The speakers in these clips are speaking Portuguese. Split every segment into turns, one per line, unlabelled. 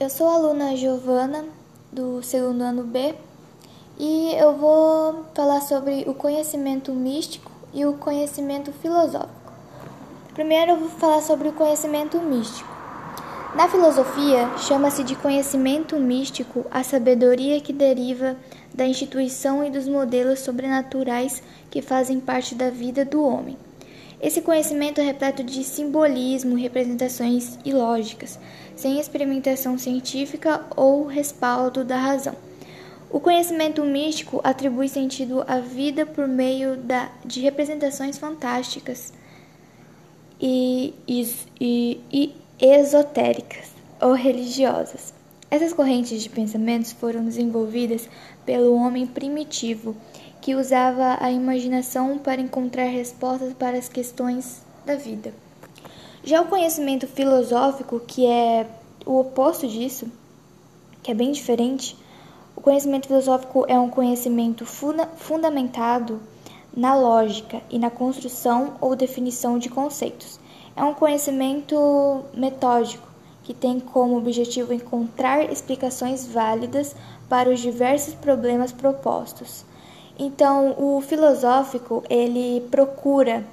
eu sou a aluna Giovana do segundo ano B e eu vou falar sobre o conhecimento místico e o conhecimento filosófico. Primeiro eu vou falar sobre o conhecimento místico. Na filosofia, chama-se de conhecimento místico a sabedoria que deriva da instituição e dos modelos sobrenaturais que fazem parte da vida do homem. Esse conhecimento é repleto de simbolismo, representações e lógicas, sem experimentação científica ou respaldo da razão. O conhecimento místico atribui sentido à vida por meio da, de representações fantásticas e, e, e esotéricas ou religiosas. Essas correntes de pensamentos foram desenvolvidas pelo homem primitivo que usava a imaginação para encontrar respostas para as questões da vida. Já o conhecimento filosófico, que é o oposto disso, que é bem diferente, o conhecimento filosófico é um conhecimento funda fundamentado na lógica e na construção ou definição de conceitos. É um conhecimento metódico que tem como objetivo encontrar explicações válidas para os diversos problemas propostos. Então, o filosófico, ele procura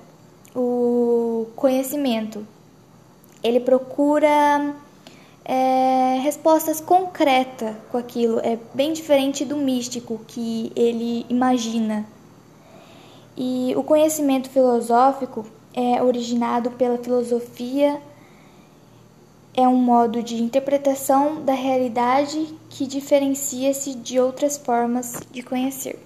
o conhecimento, ele procura é, respostas concretas com aquilo, é bem diferente do místico que ele imagina. E o conhecimento filosófico é originado pela filosofia, é um modo de interpretação da realidade que diferencia-se de outras formas de conhecer.